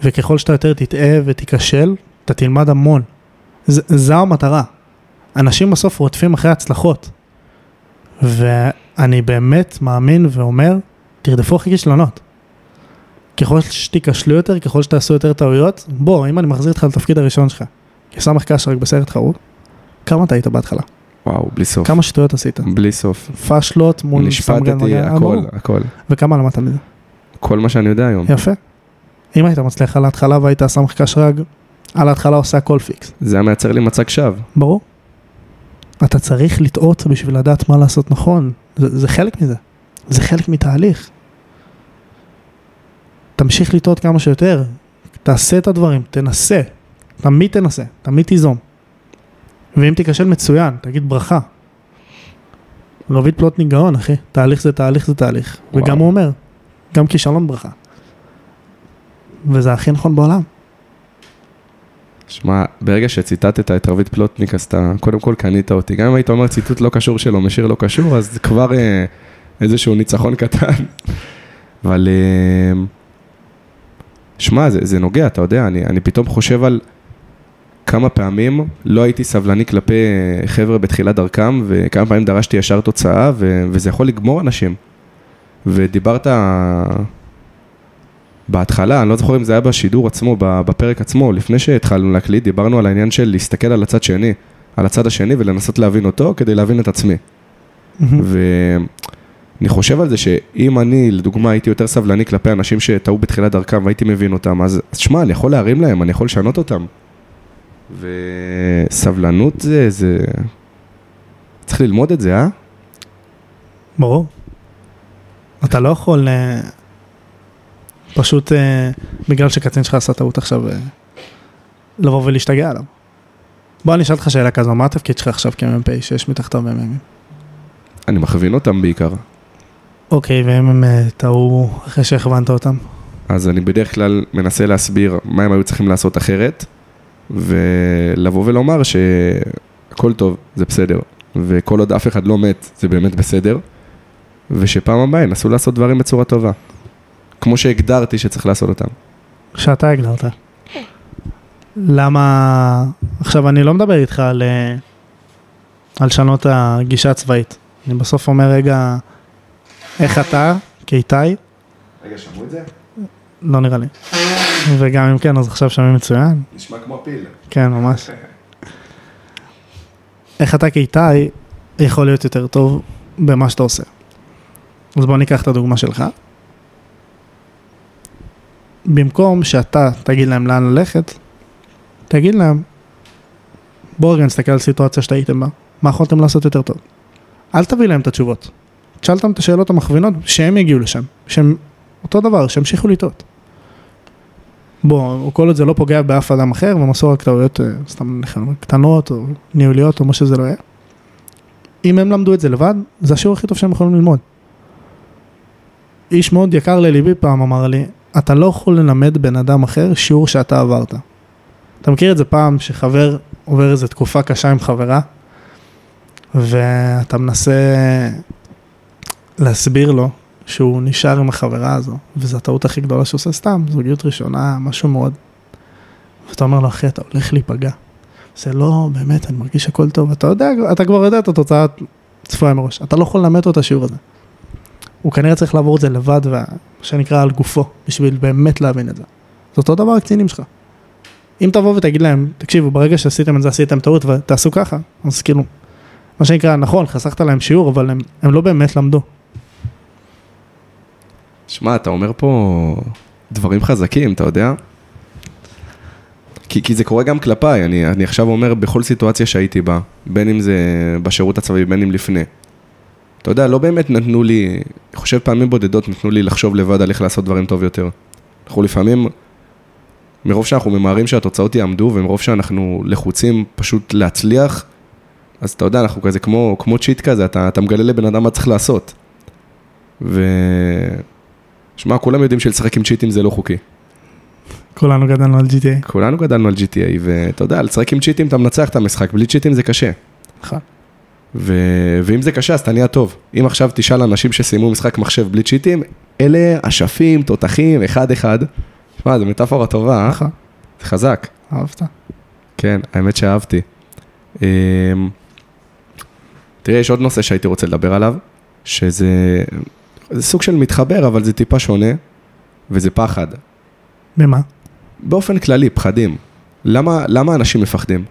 וככל שאתה יותר תטעה ותיכשל, אתה תלמד המון. זו המטרה. אנשים בסוף רודפים אחרי הצלחות. ואני באמת מאמין ואומר, תרדפו אחרי כישלונות. ככל שתיכשלו יותר, ככל שתעשו יותר טעויות, בוא, אם אני מחזיר אותך לתפקיד הראשון שלך, כסמך קש רק בסרט חרוט, כמה אתה היית בהתחלה? וואו, בלי סוף. כמה שטויות עשית? בלי סוף. פאשלות מול סמגן נשפטתי, מגן, אה, הכל, ברור. הכל. וכמה למדת מזה? כל מה שאני יודע היום. יפה. אם היית מצליח על ההתחלה והיית סמך קש רג, על ההתחלה עושה הכל פיקס. זה היה מייצר לי מצג שווא. ברור. אתה צריך לטעות בשביל לדעת מה לעשות נכון. זה, זה חלק מזה. זה חלק מתהליך. תמשיך לטעות כמה שיותר. תעשה את הדברים, תנסה. תמיד תנסה, תמיד תיזום. ואם תיכשל מצוין, תגיד ברכה. רביד פלוטניק גאון, אחי. תהליך זה תהליך זה תהליך. וואו. וגם הוא אומר, גם כישלון ברכה. וזה הכי נכון בעולם. שמע, ברגע שציטטת את רביד פלוטניק, אז אתה קודם כל קנית אותי. גם אם היית אומר ציטוט לא קשור שלו, משיר לא קשור, אז זה כבר אה, איזשהו ניצחון קטן. *laughs* אבל... אה, שמע, זה, זה נוגע, אתה יודע, אני, אני פתאום חושב על כמה פעמים לא הייתי סבלני כלפי אה, חבר'ה בתחילת דרכם, וכמה פעמים דרשתי ישר תוצאה, ו, וזה יכול לגמור אנשים. ודיברת בהתחלה, אני לא זוכר אם זה היה בשידור עצמו, בפרק עצמו, לפני שהתחלנו להקליט, דיברנו על העניין של להסתכל על הצד שני, על הצד השני ולנסות להבין אותו כדי להבין את עצמי. ואני חושב על זה שאם אני, לדוגמה, הייתי יותר סבלני כלפי אנשים שטעו בתחילת דרכם והייתי מבין אותם, אז אז שמע, אני יכול להרים להם, אני יכול לשנות אותם. וסבלנות זה, זה... צריך ללמוד את זה, אה? ברור. אתה לא יכול אה, פשוט אה, בגלל שקצין שלך עשה טעות עכשיו אה, לבוא ולהשתגע עליו. בוא אני אשאל אותך שאלה כזו, מה התפקיד שלך עכשיו כמ"פ שיש מתחתיו מ"מים? אני מכווין אותם בעיקר. אוקיי, ואם הם אה, טעו אחרי שהכוונת אותם? אז אני בדרך כלל מנסה להסביר מה הם היו צריכים לעשות אחרת, ולבוא ולומר שהכל טוב, זה בסדר, וכל עוד אף אחד לא מת, זה באמת בסדר, ושפעם הבאה ינסו לעשות דברים בצורה טובה, כמו שהגדרתי שצריך לעשות אותם. שאתה הגדרת. למה... עכשיו, אני לא מדבר איתך על, אה, על שנות הגישה הצבאית. אני בסוף אומר, רגע, איך אתה, כאיתי, רגע, שמעו את זה? לא נראה לי. וגם אם כן, אז עכשיו שומעים מצוין. נשמע כמו פיל. כן, ממש. איך אתה כאיתי יכול להיות יותר טוב במה שאתה עושה. אז בוא ניקח את הדוגמה שלך. במקום שאתה תגיד להם לאן ללכת, תגיד להם, בואו רגע נסתכל על סיטואציה שהייתם בה, מה יכולתם לעשות יותר טוב. אל תביא להם את התשובות. תשאל אותם את השאלות המכווינות, שהם יגיעו לשם, שהם אותו דבר, שימשיכו לטעות. בוא, כל עוד זה לא פוגע באף אדם אחר, ומסור רק טעויות, סתם קטנות או ניהוליות או מה שזה לא יהיה. אם הם למדו את זה לבד, זה השיעור הכי טוב שהם יכולים ללמוד. איש מאוד יקר לליבי פעם אמר לי, אתה לא יכול ללמד בן אדם אחר שיעור שאתה עברת. אתה מכיר את זה פעם שחבר עובר איזו תקופה קשה עם חברה, ואתה מנסה להסביר לו שהוא נשאר עם החברה הזו, וזו הטעות הכי גדולה שהוא עושה סתם, זוגיות ראשונה, משהו מאוד. ואתה אומר לו, אחי, אתה הולך להיפגע. זה לא, באמת, אני מרגיש הכל טוב, אתה יודע, אתה כבר יודע את התוצאה צפויה מראש, אתה לא יכול ללמד אותו את השיעור הזה. הוא כנראה צריך לעבור את זה לבד, מה שנקרא על גופו, בשביל באמת להבין את זה. זה אותו דבר הקצינים שלך. אם תבוא ותגיד להם, תקשיבו, ברגע שעשיתם את זה עשיתם טעות ותעשו ככה, אז כאילו, מה שנקרא, נכון, חסכת להם שיעור, אבל הם, הם לא באמת למדו. שמע, אתה אומר פה דברים חזקים, אתה יודע? כי, כי זה קורה גם כלפיי, אני, אני עכשיו אומר בכל סיטואציה שהייתי בה, בין אם זה בשירות הצבאי, בין אם לפני. אתה יודע, לא באמת נתנו לי, אני חושב פעמים בודדות נתנו לי לחשוב לבד על איך לעשות דברים טוב יותר. אנחנו לפעמים, מרוב שאנחנו ממהרים שהתוצאות יעמדו, ומרוב שאנחנו לחוצים פשוט להצליח, אז אתה יודע, אנחנו כזה כמו, כמו צ'יט כזה, אתה, אתה מגלה לבן אדם מה צריך לעשות. ו... שמע, כולם יודעים שלשחק עם צ'יטים זה לא חוקי. כולנו גדלנו על GTA. כולנו גדלנו על GTA, ואתה יודע, לשחק עם צ'יטים אתה מנצח את המשחק, בלי צ'יטים זה קשה. נכון. ו... ואם זה קשה, אז אתה נהיה טוב. אם עכשיו תשאל אנשים שסיימו משחק מחשב בלי צ'יטים, אלה אשפים, תותחים, אחד-אחד. שמע, זו מטאפורה טובה, אה? נכון, זה חזק. אהבת? כן, האמת שאהבתי. אמ, תראה, יש עוד נושא שהייתי רוצה לדבר עליו, שזה זה סוג של מתחבר, אבל זה טיפה שונה, וזה פחד. ממה? באופן כללי, פחדים. למה, למה אנשים מפחדים?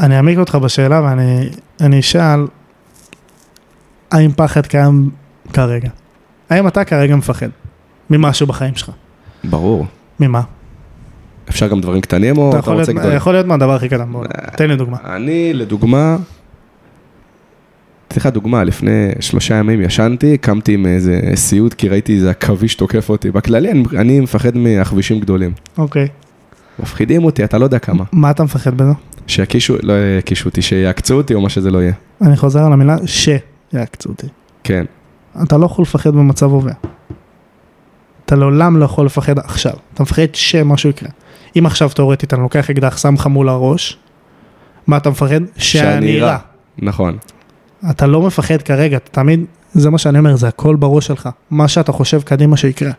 אני אעמיק אותך בשאלה ואני אני אשאל, האם פחד קיים כרגע? האם אתה כרגע מפחד ממשהו בחיים שלך? ברור. ממה? אפשר גם דברים קטנים או אתה אתה רוצה להיות, גדולים? יכול להיות מהדבר הכי קטן בעולם. תן לי דוגמה. אני, לדוגמה, אתן לך דוגמה, לפני שלושה ימים ישנתי, קמתי עם איזה סיוט כי ראיתי איזה עכביש תוקף אותי. בכללי אני, אני מפחד מעכבישים גדולים. אוקיי. מפחידים אותי, אתה לא יודע כמה. מה אתה מפחד בזה? שיקישו, לא יקישו אותי, שיעקצו אותי או מה שזה לא יהיה. אני חוזר על המילה שיעקצו אותי. כן, אתה לא יכול לפחד במצב הווה. אתה לעולם לא יכול לפחד עכשיו. אתה מפחד שמשהו יקרה. אם עכשיו תאורטית אני לוקח אקדח, שם לך מול הראש, מה אתה מפחד? שאני רע. נכון. אתה לא מפחד כרגע, אתה תמיד, זה מה שאני אומר, זה הכל בראש שלך. מה שאתה חושב קדימה שיקרה.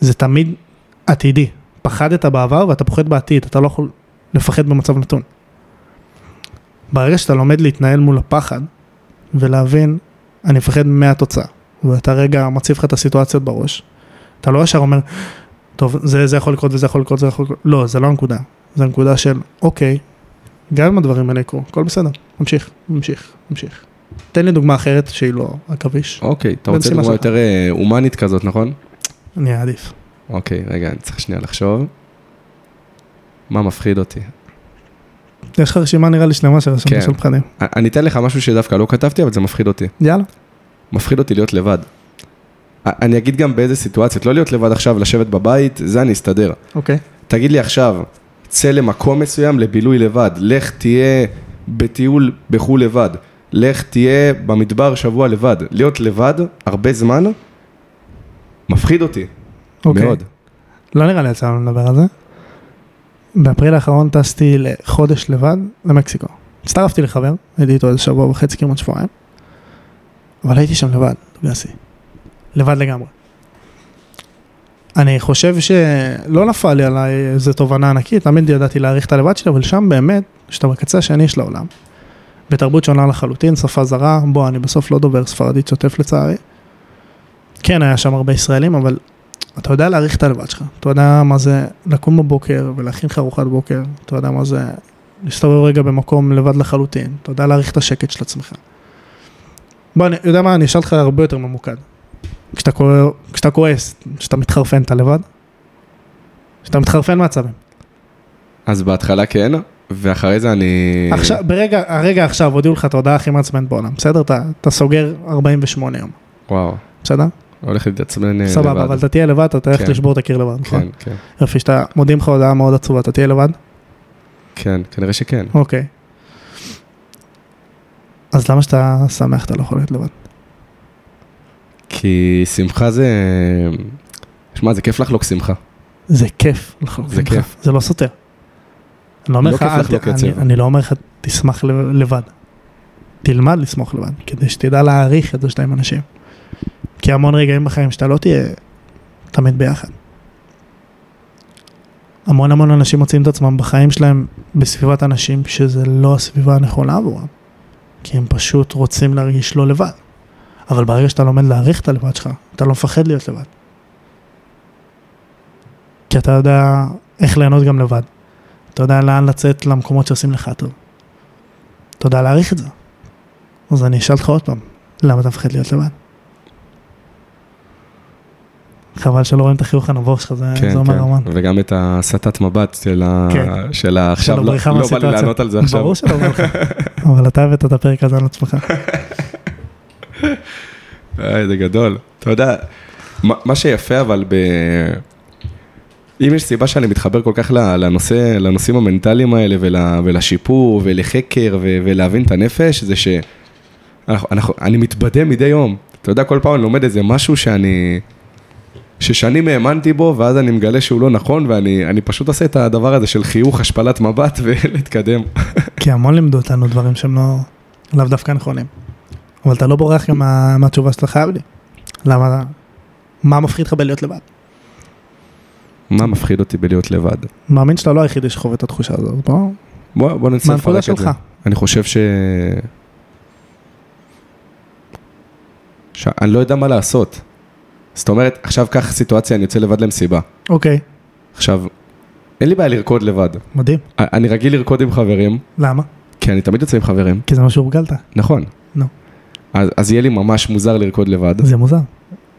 זה תמיד עתידי. פחדת בעבר ואתה פוחד בעתיד, אתה לא יכול לפחד במצב נתון. ברגע שאתה לומד להתנהל מול הפחד ולהבין, אני מפחד מהתוצאה, ואתה רגע מציב לך את הסיטואציות בראש, אתה לא ישר אומר, טוב, זה, זה יכול לקרות וזה יכול לקרות, זה יכול לקרות, לא, זה לא הנקודה. זה הנקודה של, אוקיי, גם אם הדברים האלה יקרו, הכל בסדר, ממשיך, ממשיך, ממשיך. תן לי דוגמה אחרת שהיא לא עכביש, אוקיי, אתה רוצה דוגמה שלך. יותר אה, הומנית כזאת, נכון? אני אעדיף. אוקיי, רגע, אני צריך שנייה לחשוב. מה מפחיד אותי? יש לך רשימה נראה לי שלמה של רשימה כן. של פחדים. אני אתן לך משהו שדווקא לא כתבתי, אבל זה מפחיד אותי. יאללה. מפחיד אותי להיות לבד. אני אגיד גם באיזה סיטואציות, לא להיות לבד עכשיו, לשבת בבית, זה אני אסתדר. אוקיי. תגיד לי עכשיו, צא למקום מסוים לבילוי לבד, לך תהיה בטיול בחו"ל לבד, לך תהיה במדבר שבוע לבד. להיות לבד הרבה זמן, מפחיד אותי, אוקיי. מאוד. לא נראה לי יצא לנו לדבר על זה. באפריל האחרון טסתי לחודש לבד למקסיקו. הצטרפתי לחבר, הייתי איתו איזה שבוע וחצי, כמעט שבועיים. אבל הייתי שם לבד, גסי. לבד לגמרי. אני חושב שלא נפל לי עליי איזה תובנה ענקית, תמיד ידעתי להעריך את הלבד שלי, אבל שם באמת, שאתה בקצה השני של העולם. בתרבות שונה לחלוטין, שפה זרה, בוא, אני בסוף לא דובר ספרדית שוטף לצערי. כן, היה שם הרבה ישראלים, אבל אתה יודע להעריך את הלבד שלך, אתה יודע מה זה לקום בבוקר ולהכין לך ארוחת בוקר, אתה יודע מה זה להסתובב רגע במקום לבד לחלוטין, אתה יודע להעריך את השקט של עצמך. בוא, אני יודע מה, אני אשאל אותך הרבה יותר ממוקד. כשאתה, כוע- כשאתה כועס, כשאתה מתחרפן, אתה לבד? כשאתה מתחרפן מעצבים. אז בהתחלה כן, ואחרי זה אני... עכשיו, ברגע, הרגע עכשיו הודיעו לך את ההודעה הכי מעצבנת בעולם, בסדר? אתה, אתה סוגר 48 יום, וואו, בסדר? הולך להתעצבן אה, סבבה, לבד. אבל אתה תהיה לבד, אתה תלך כן. לשבור את הקיר לבד, נכון? כן, כן, יופי, שאתה מודיעים לך הודעה מאוד עצובה, אתה תהיה לבד? כן, כנראה שכן. אוקיי. אז למה שאתה שמח אתה לא יכול להיות לבד? כי שמחה זה... שמע, זה כיף לחלוק שמחה. זה כיף. לחלוק זה. כיף. זה לא סותר. אני לא אומר לא לך, ת- לחלוק אני- לא אומר לך, תשמח לבד. תלמד לשמוח לבד, כדי שתדע להעריך את זה שאתה עם אנשים. כי המון רגעים בחיים שאתה לא תהיה תמיד ביחד. המון המון אנשים מוצאים את עצמם בחיים שלהם בסביבת אנשים שזה לא הסביבה הנכונה עבורם. כי הם פשוט רוצים להרגיש לא לבד. אבל ברגע שאתה לומד להעריך את הלבד שלך, אתה לא מפחד להיות לבד. כי אתה יודע איך ליהנות גם לבד. אתה יודע לאן לצאת למקומות שעושים לך טוב. אתה יודע להעריך את זה. אז אני אשאל אותך עוד פעם, למה אתה מפחד להיות לבד? חבל שלא רואים את החיוך הנבוך שלך, זה, כן, זה אומר כן. המון. וגם את הסטת מבט של ה... כן. של ה... עכשיו של לא הבריחה לא בא לי. לענות על זה עכשיו. ברור שלא בא לך, אבל אתה הבאת את הפרק הזה על עצמך. *laughs* אה, זה גדול. אתה יודע, מה שיפה אבל ב... אם יש סיבה שאני מתחבר כל כך לנושא, לנושאים המנטליים האלה ול, ולשיפור ולחקר ו, ולהבין את הנפש, זה שאנחנו, אנחנו, אני מתבדה מדי יום. אתה יודע, כל פעם אני לומד איזה משהו שאני, ששנים האמנתי בו, ואז אני מגלה שהוא לא נכון, ואני אני פשוט עושה את הדבר הזה של חיוך, השפלת מבט *laughs* ולהתקדם. *laughs* כי המון לימדו אותנו דברים שהם לא, לאו דווקא נכונים. אבל אתה לא בורח גם מה, מהתשובה שאתה חייב לי. למה, מה מפחיד לך בלהיות לבד? מה מפחיד אותי בלהיות לבד? מאמין שאתה לא היחידי שחווה את התחושה הזאת, בוא, בוא, בוא ננסה לפרק את זה. אני חושב ש... שאני לא יודע מה לעשות. זאת אומרת, עכשיו קח סיטואציה, אני יוצא לבד למסיבה. אוקיי, עכשיו, אין לי בעיה לרקוד לבד. מדהים. אני רגיל לרקוד עם חברים, למה? כי אני תמיד יוצא עם חברים, כי זה מה שהורגלת. נכון. נו. אז, אז יהיה לי ממש מוזר לרקוד לבד. זה מוזר,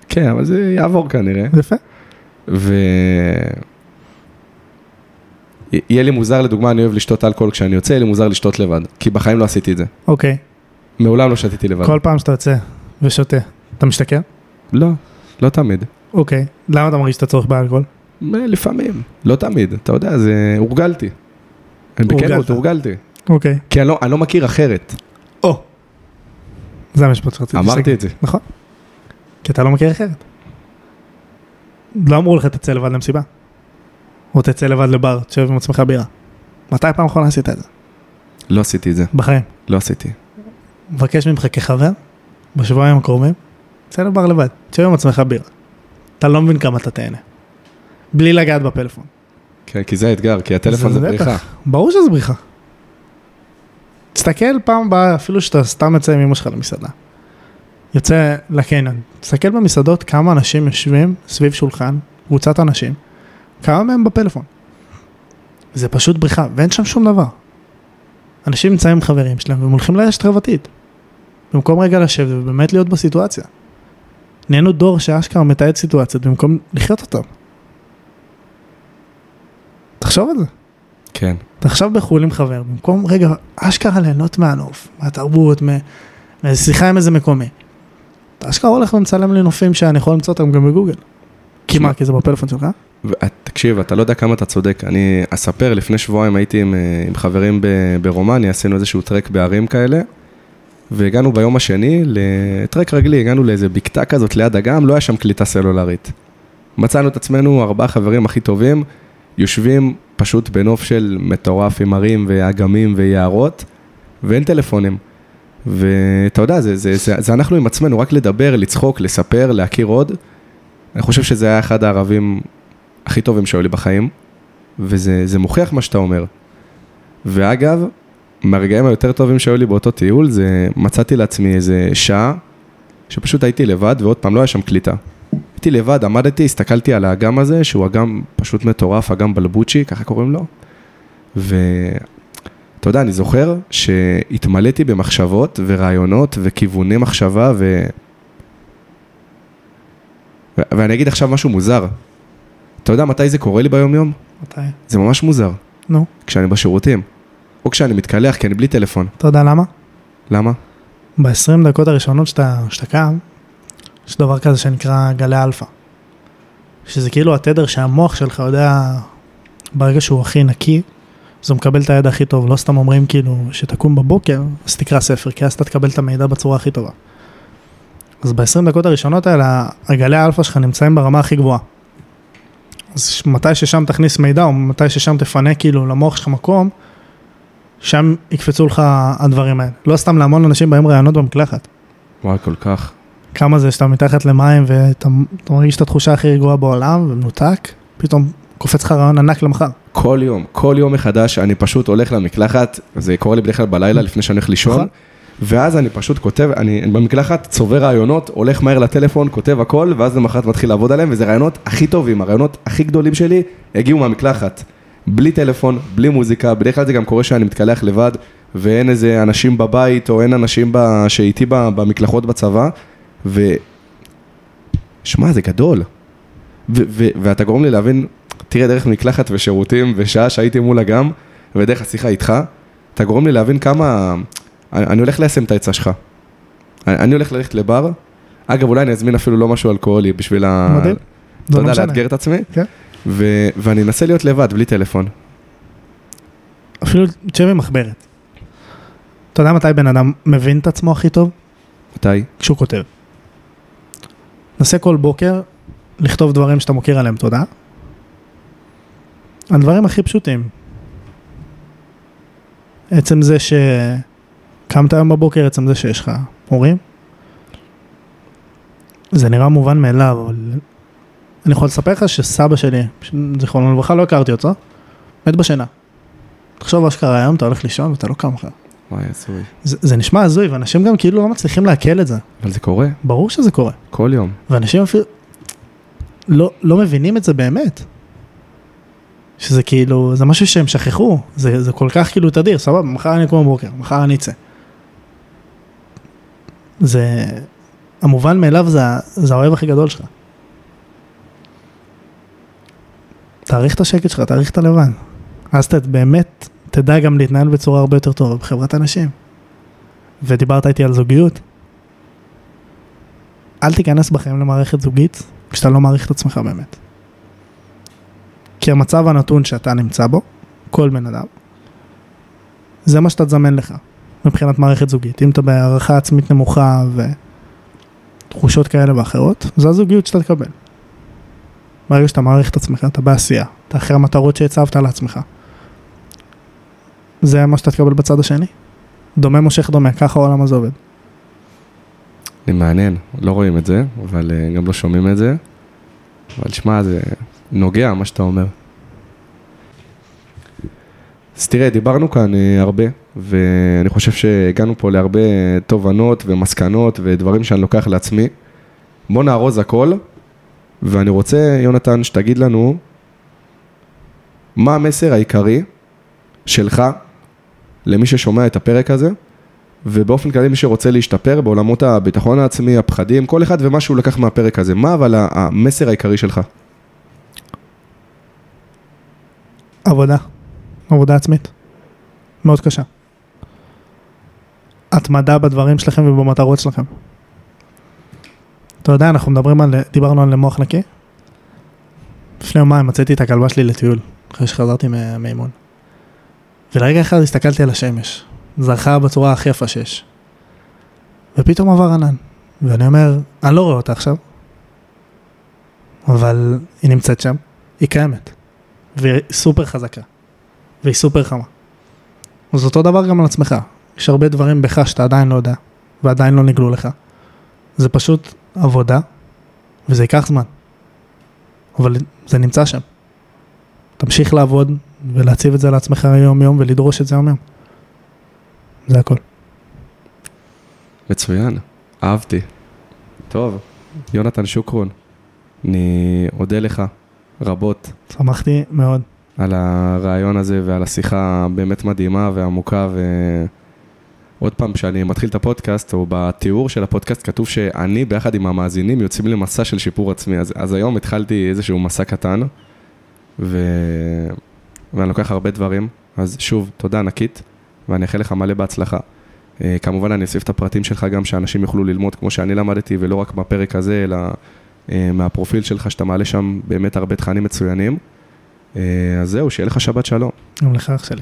כן, אבל זה יעבור כנראה. יפה. ו... יהיה לי מוזר, לדוגמה, אני אוהב לשתות אלכוהול כשאני יוצא, יהיה לי מוזר לשתות לבד. כי בחיים לא עשיתי את זה. אוקיי, מעולם לא שתיתי לבד. כל פעם שאתה יוצא ושותה, אתה משתכר? לא, לא תמיד. אוקיי, למה אתה מרגיש את הצורך באלכוהול? אה, לפעמים, לא תמיד, אתה יודע, זה הורגלתי. בכנות, הורגלת. הורגלתי. אוקיי. כי אני לא, אני לא מכיר אחרת. או. זה המשפט שרציתי אמרתי את זה. נכון. כי אתה לא מכיר אחרת. לא אמרו לך תצא לבד למסיבה. או תצא לבד לבר, תשב עם עצמך בירה. מתי פעם אחרונה עשית את זה? לא עשיתי את זה, בחיים. לא עשיתי. מבקש ממך כחבר, בשבועיים הקרובים, צא לבר לבד, תשב עם עצמך בירה. אתה לא מבין כמה אתה תהנה. בלי לגעת בפלאפון. כן, כי זה האתגר, כי הטלפון זה בטח. בריחה. ברור שזה בריחה. תסתכל פעם הבאה, אפילו שאתה סתם יוצא עם אמא שלך למסעדה. יוצא לקניון, תסתכל במסעדות כמה אנשים יושבים סביב שולחן, קבוצת אנשים, כמה מהם בפלאפון. זה פשוט בריחה, ואין שם שום דבר. אנשים נמצאים עם חברים שלהם והם הולכים לרשת חברתית. במקום רגע לשבת ובאמת להיות בסיטואציה. נהיינו דור שאשכרה מתעד סיטואציות במקום לחיות אותם. תחשוב על זה. כן. אתה עכשיו בחו"ל עם חבר, במקום רגע אשכרה ליהנות מהנוף, מהתרבות, מ- מאיזה שיחה עם איזה מקומי. אתה אשכרה הולך ומצלם לי נופים שאני יכול למצוא אותם גם בגוגל. כי מה, כי זה בפלאפון שלך? תקשיב, אתה לא יודע כמה אתה צודק. אני אספר, לפני שבועיים הייתי עם, אה, עם חברים ברומניה, עשינו איזשהו טרק בערים כאלה, והגענו ביום השני לטרק רגלי, הגענו לאיזה בקתה כזאת ליד אגם, לא היה שם קליטה סלולרית. מצאנו את עצמנו, ארבעה חברים הכי טובים, יושבים פשוט בנוף של מטורף עם הרים ואגמים ויערות, ואין טלפונים. ואתה יודע, זה, זה, זה, זה אנחנו עם עצמנו, רק לדבר, לצחוק, לספר, להכיר עוד. אני חושב שזה היה אחד הערבים הכי טובים שהיו לי בחיים, וזה זה מוכיח מה שאתה אומר. ואגב, מהרגעים היותר טובים שהיו לי באותו טיול, זה מצאתי לעצמי איזה שעה, שפשוט הייתי לבד, ועוד פעם לא היה שם קליטה. הייתי לבד, עמדתי, הסתכלתי על האגם הזה, שהוא אגם פשוט מטורף, אגם בלבוצ'י, ככה קוראים לו. ואתה יודע, אני זוכר שהתמלאתי במחשבות ורעיונות וכיווני מחשבה, ו... ו... ואני אגיד עכשיו משהו מוזר. אתה יודע מתי זה קורה לי ביום-יום? מתי? זה ממש מוזר. נו, כשאני בשירותים. או כשאני מתקלח, כי אני בלי טלפון. אתה יודע למה? למה? ב-20 דקות הראשונות שאתה, שאתה קם, יש דבר כזה שנקרא גלי אלפא. שזה כאילו התדר שהמוח שלך יודע, ברגע שהוא הכי נקי, אז הוא מקבל את הידע הכי טוב. לא סתם אומרים כאילו, שתקום בבוקר, אז תקרא ספר, כי אז אתה תקבל את המידע בצורה הכי טובה. אז ב-20 דקות הראשונות האלה, הגלי האלפא שלך נמצאים ברמה הכי גבוהה. אז מתי ששם תכניס מידע, או מתי ששם תפנה כאילו למוח שלך מקום, שם יקפצו לך הדברים האלה. לא סתם להמון אנשים באים רעיונות במקלחת. וואי, כל כך. כמה זה שאתה מתחת למים ואתה אתה מרגיש את התחושה הכי רגועה בעולם ומנותק, פתאום קופץ לך רעיון ענק למחר. כל יום, כל יום מחדש, אני פשוט הולך למקלחת, זה קורה לי בדרך כלל בלילה לפני שאני הולך לישון, נכון. ואז אני פשוט כותב, אני במקלחת צובר רעיונות, הולך מהר לטלפון, כותב הכל, ואז למחרת מתחיל לעבוד עליהם, וזה רעיונות הכי טובים, הרעיונות הכי גדולים שלי הגיעו מהמקלחת. בלי טלפון, בלי מוזיקה, בדרך כלל זה גם קורה שאני מתקלח לבד, ואין איזה אנשים בבית, או אין אנשים ב... שאיתי. במקלחות בצבא, ו... שמע, זה גדול. ו- ו- ואתה גורם לי להבין, תראה, דרך מקלחת ושירותים, ושעה שהייתי מול אגם, ודרך השיחה איתך, אתה גורם לי להבין כמה... אני, אני הולך ליישם את העצה שלך. אני, אני הולך ללכת לבר, אגב, אולי אני אזמין אפילו לא משהו אלכוהולי בשביל ה... מדהים. אתה לא יודע, משנה. לאתגר את עצמי, כן. ו- ואני אנסה להיות לבד, בלי טלפון. אפילו תשב עם מחברת. אתה יודע מתי בן אדם מבין את עצמו הכי טוב? מתי? כשהוא כותב. נסה כל בוקר לכתוב דברים שאתה מוקיר עליהם תודה. הדברים הכי פשוטים. עצם זה שקמת היום בבוקר, עצם זה שיש לך הורים. זה נראה מובן מאליו, אבל אני יכול לספר לך שסבא שלי, זיכרונו לברכה, לא הכרתי אותו, מת בשינה. תחשוב מה שקרה היום, אתה הולך לישון ואתה לא קם לך. וואי, הזוי. זה, זה נשמע הזוי, ואנשים גם כאילו לא מצליחים לעכל את זה. אבל זה קורה, ברור שזה קורה. כל יום. ואנשים אפילו לא, לא מבינים את זה באמת. שזה כאילו, זה משהו שהם שכחו, זה, זה כל כך כאילו תדיר, סבבה, מחר אני אקום בבוקר, מחר אני אצא. זה, המובן מאליו זה, זה האוהב הכי גדול שלך. תעריך את השקט שלך, תעריך את הלבן. אז אתה באמת תדע גם להתנהל בצורה הרבה יותר טובה בחברת אנשים. ודיברת איתי על זוגיות. אל תיכנס בחיים למערכת זוגית כשאתה לא מעריך את עצמך באמת. כי המצב הנתון שאתה נמצא בו, כל בן אדם, זה מה שאתה תזמן לך מבחינת מערכת זוגית. אם אתה בהערכה עצמית נמוכה ותחושות כאלה ואחרות, זו הזוגיות שאתה תקבל. ברגע שאתה מעריך את עצמך, אתה בעשייה, אתה אחרי המטרות שהצבת לעצמך. זה מה שאתה תקבל בצד השני. דומה מושך דומה, ככה העולם הזה עובד. זה מעניין, לא רואים את זה, אבל אה, גם לא שומעים את זה. אבל שמע, זה נוגע מה שאתה אומר. אז תראה, דיברנו כאן אה, הרבה, ואני חושב שהגענו פה להרבה תובנות ומסקנות ודברים שאני לוקח לעצמי. בוא נארוז הכל, ואני רוצה, יונתן, שתגיד לנו מה המסר העיקרי שלך למי ששומע את הפרק הזה, ובאופן כללי מי שרוצה להשתפר בעולמות הביטחון העצמי, הפחדים, כל אחד ומה שהוא לקח מהפרק הזה. מה אבל המסר העיקרי שלך? עבודה, עבודה עצמית, מאוד קשה. התמדה בדברים שלכם ובמטרות שלכם. אתה יודע, אנחנו מדברים על, דיברנו על מוח נקי. לפני יומיים מצאתי את הכלבה שלי לטיול, אחרי שחזרתי מה- מאימון. ולרגע אחד הסתכלתי על השמש, זרחה בצורה הכי יפה שיש. ופתאום עבר ענן, ואני אומר, אני לא רואה אותה עכשיו, אבל היא נמצאת שם, היא קיימת. והיא סופר חזקה, והיא סופר חמה. אז אותו דבר גם על עצמך, יש הרבה דברים בך שאתה עדיין לא יודע, ועדיין לא נגלו לך. זה פשוט עבודה, וזה ייקח זמן. אבל זה נמצא שם. תמשיך לעבוד ולהציב את זה לעצמך יום יום ולדרוש את זה יום יום. זה הכל. מצוין, אהבתי. טוב, יונתן שוקרון, אני אודה לך רבות שמחתי מאוד. על הרעיון הזה ועל השיחה הבאמת מדהימה ועמוקה ועוד פעם, כשאני מתחיל את הפודקאסט, או בתיאור של הפודקאסט כתוב שאני ביחד עם המאזינים יוצאים למסע של שיפור עצמי, אז, אז היום התחלתי איזשהו מסע קטן, ו... ואני לוקח הרבה דברים, אז שוב, תודה ענקית, ואני אאחל לך מלא בהצלחה. אה, כמובן אני אוסיף את הפרטים שלך גם, שאנשים יוכלו ללמוד כמו שאני למדתי, ולא רק בפרק הזה, אלא אה, מהפרופיל שלך, שאתה מעלה שם באמת הרבה תכנים מצוינים. אה, אז זהו, שיהיה לך שבת שלום. גם לך אח שלי.